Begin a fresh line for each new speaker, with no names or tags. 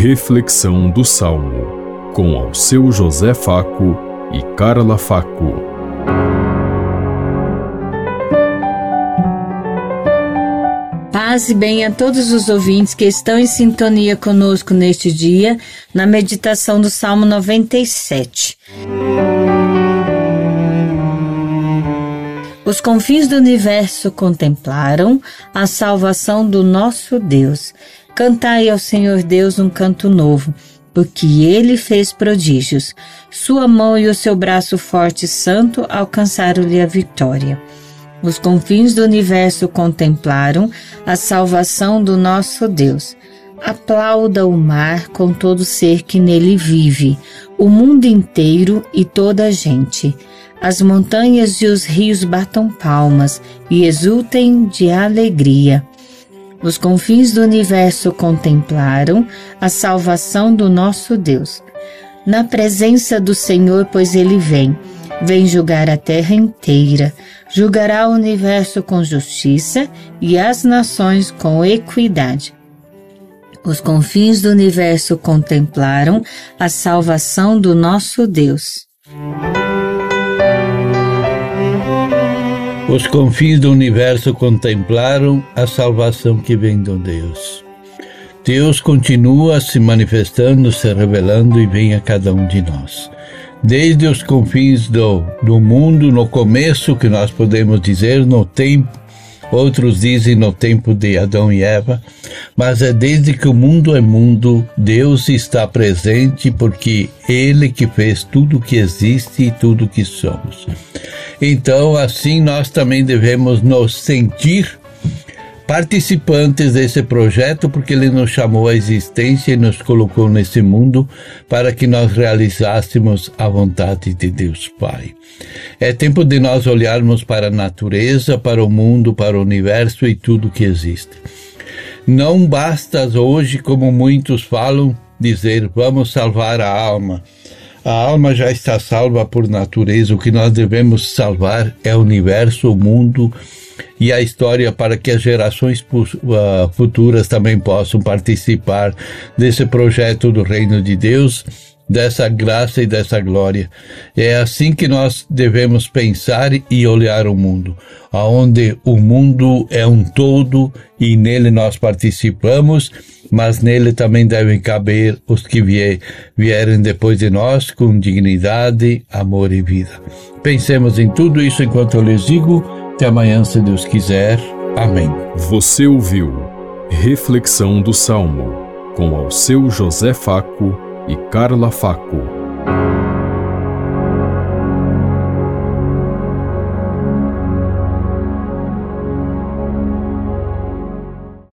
Reflexão do Salmo, com ao seu José Faco e Carla Faco.
Paz e bem a todos os ouvintes que estão em sintonia conosco neste dia, na meditação do Salmo 97. Os confins do universo contemplaram a salvação do nosso Deus. Cantai ao Senhor Deus um canto novo, porque ele fez prodígios. Sua mão e o seu braço forte e santo alcançaram-lhe a vitória. Os confins do universo contemplaram a salvação do nosso Deus. Aplauda o mar com todo ser que nele vive, o mundo inteiro e toda a gente. As montanhas e os rios batam palmas e exultem de alegria. Os confins do universo contemplaram a salvação do nosso Deus. Na presença do Senhor, pois ele vem, vem julgar a terra inteira, julgará o universo com justiça e as nações com equidade. Os confins do universo contemplaram a salvação do nosso Deus.
Os confins do universo contemplaram a salvação que vem de Deus. Deus continua se manifestando, se revelando e vem a cada um de nós. Desde os confins do, do mundo, no começo, que nós podemos dizer, no tempo, outros dizem no tempo de Adão e Eva, mas é desde que o mundo é mundo, Deus está presente porque Ele que fez tudo que existe e tudo que somos. Então, assim, nós também devemos nos sentir participantes desse projeto, porque ele nos chamou à existência e nos colocou nesse mundo para que nós realizássemos a vontade de Deus Pai. É tempo de nós olharmos para a natureza, para o mundo, para o universo e tudo que existe. Não basta hoje, como muitos falam, dizer vamos salvar a alma. A alma já está salva por natureza. O que nós devemos salvar é o universo, o mundo e a história para que as gerações uh, futuras também possam participar desse projeto do Reino de Deus dessa graça e dessa glória. É assim que nós devemos pensar e olhar o mundo, aonde o mundo é um todo e nele nós participamos, mas nele também devem caber os que vier, vierem depois de nós com dignidade, amor e vida. Pensemos em tudo isso enquanto eu lhes digo. Até amanhã, se Deus quiser. Amém.
Você ouviu Reflexão do Salmo com ao seu José Faco e Carla Faco.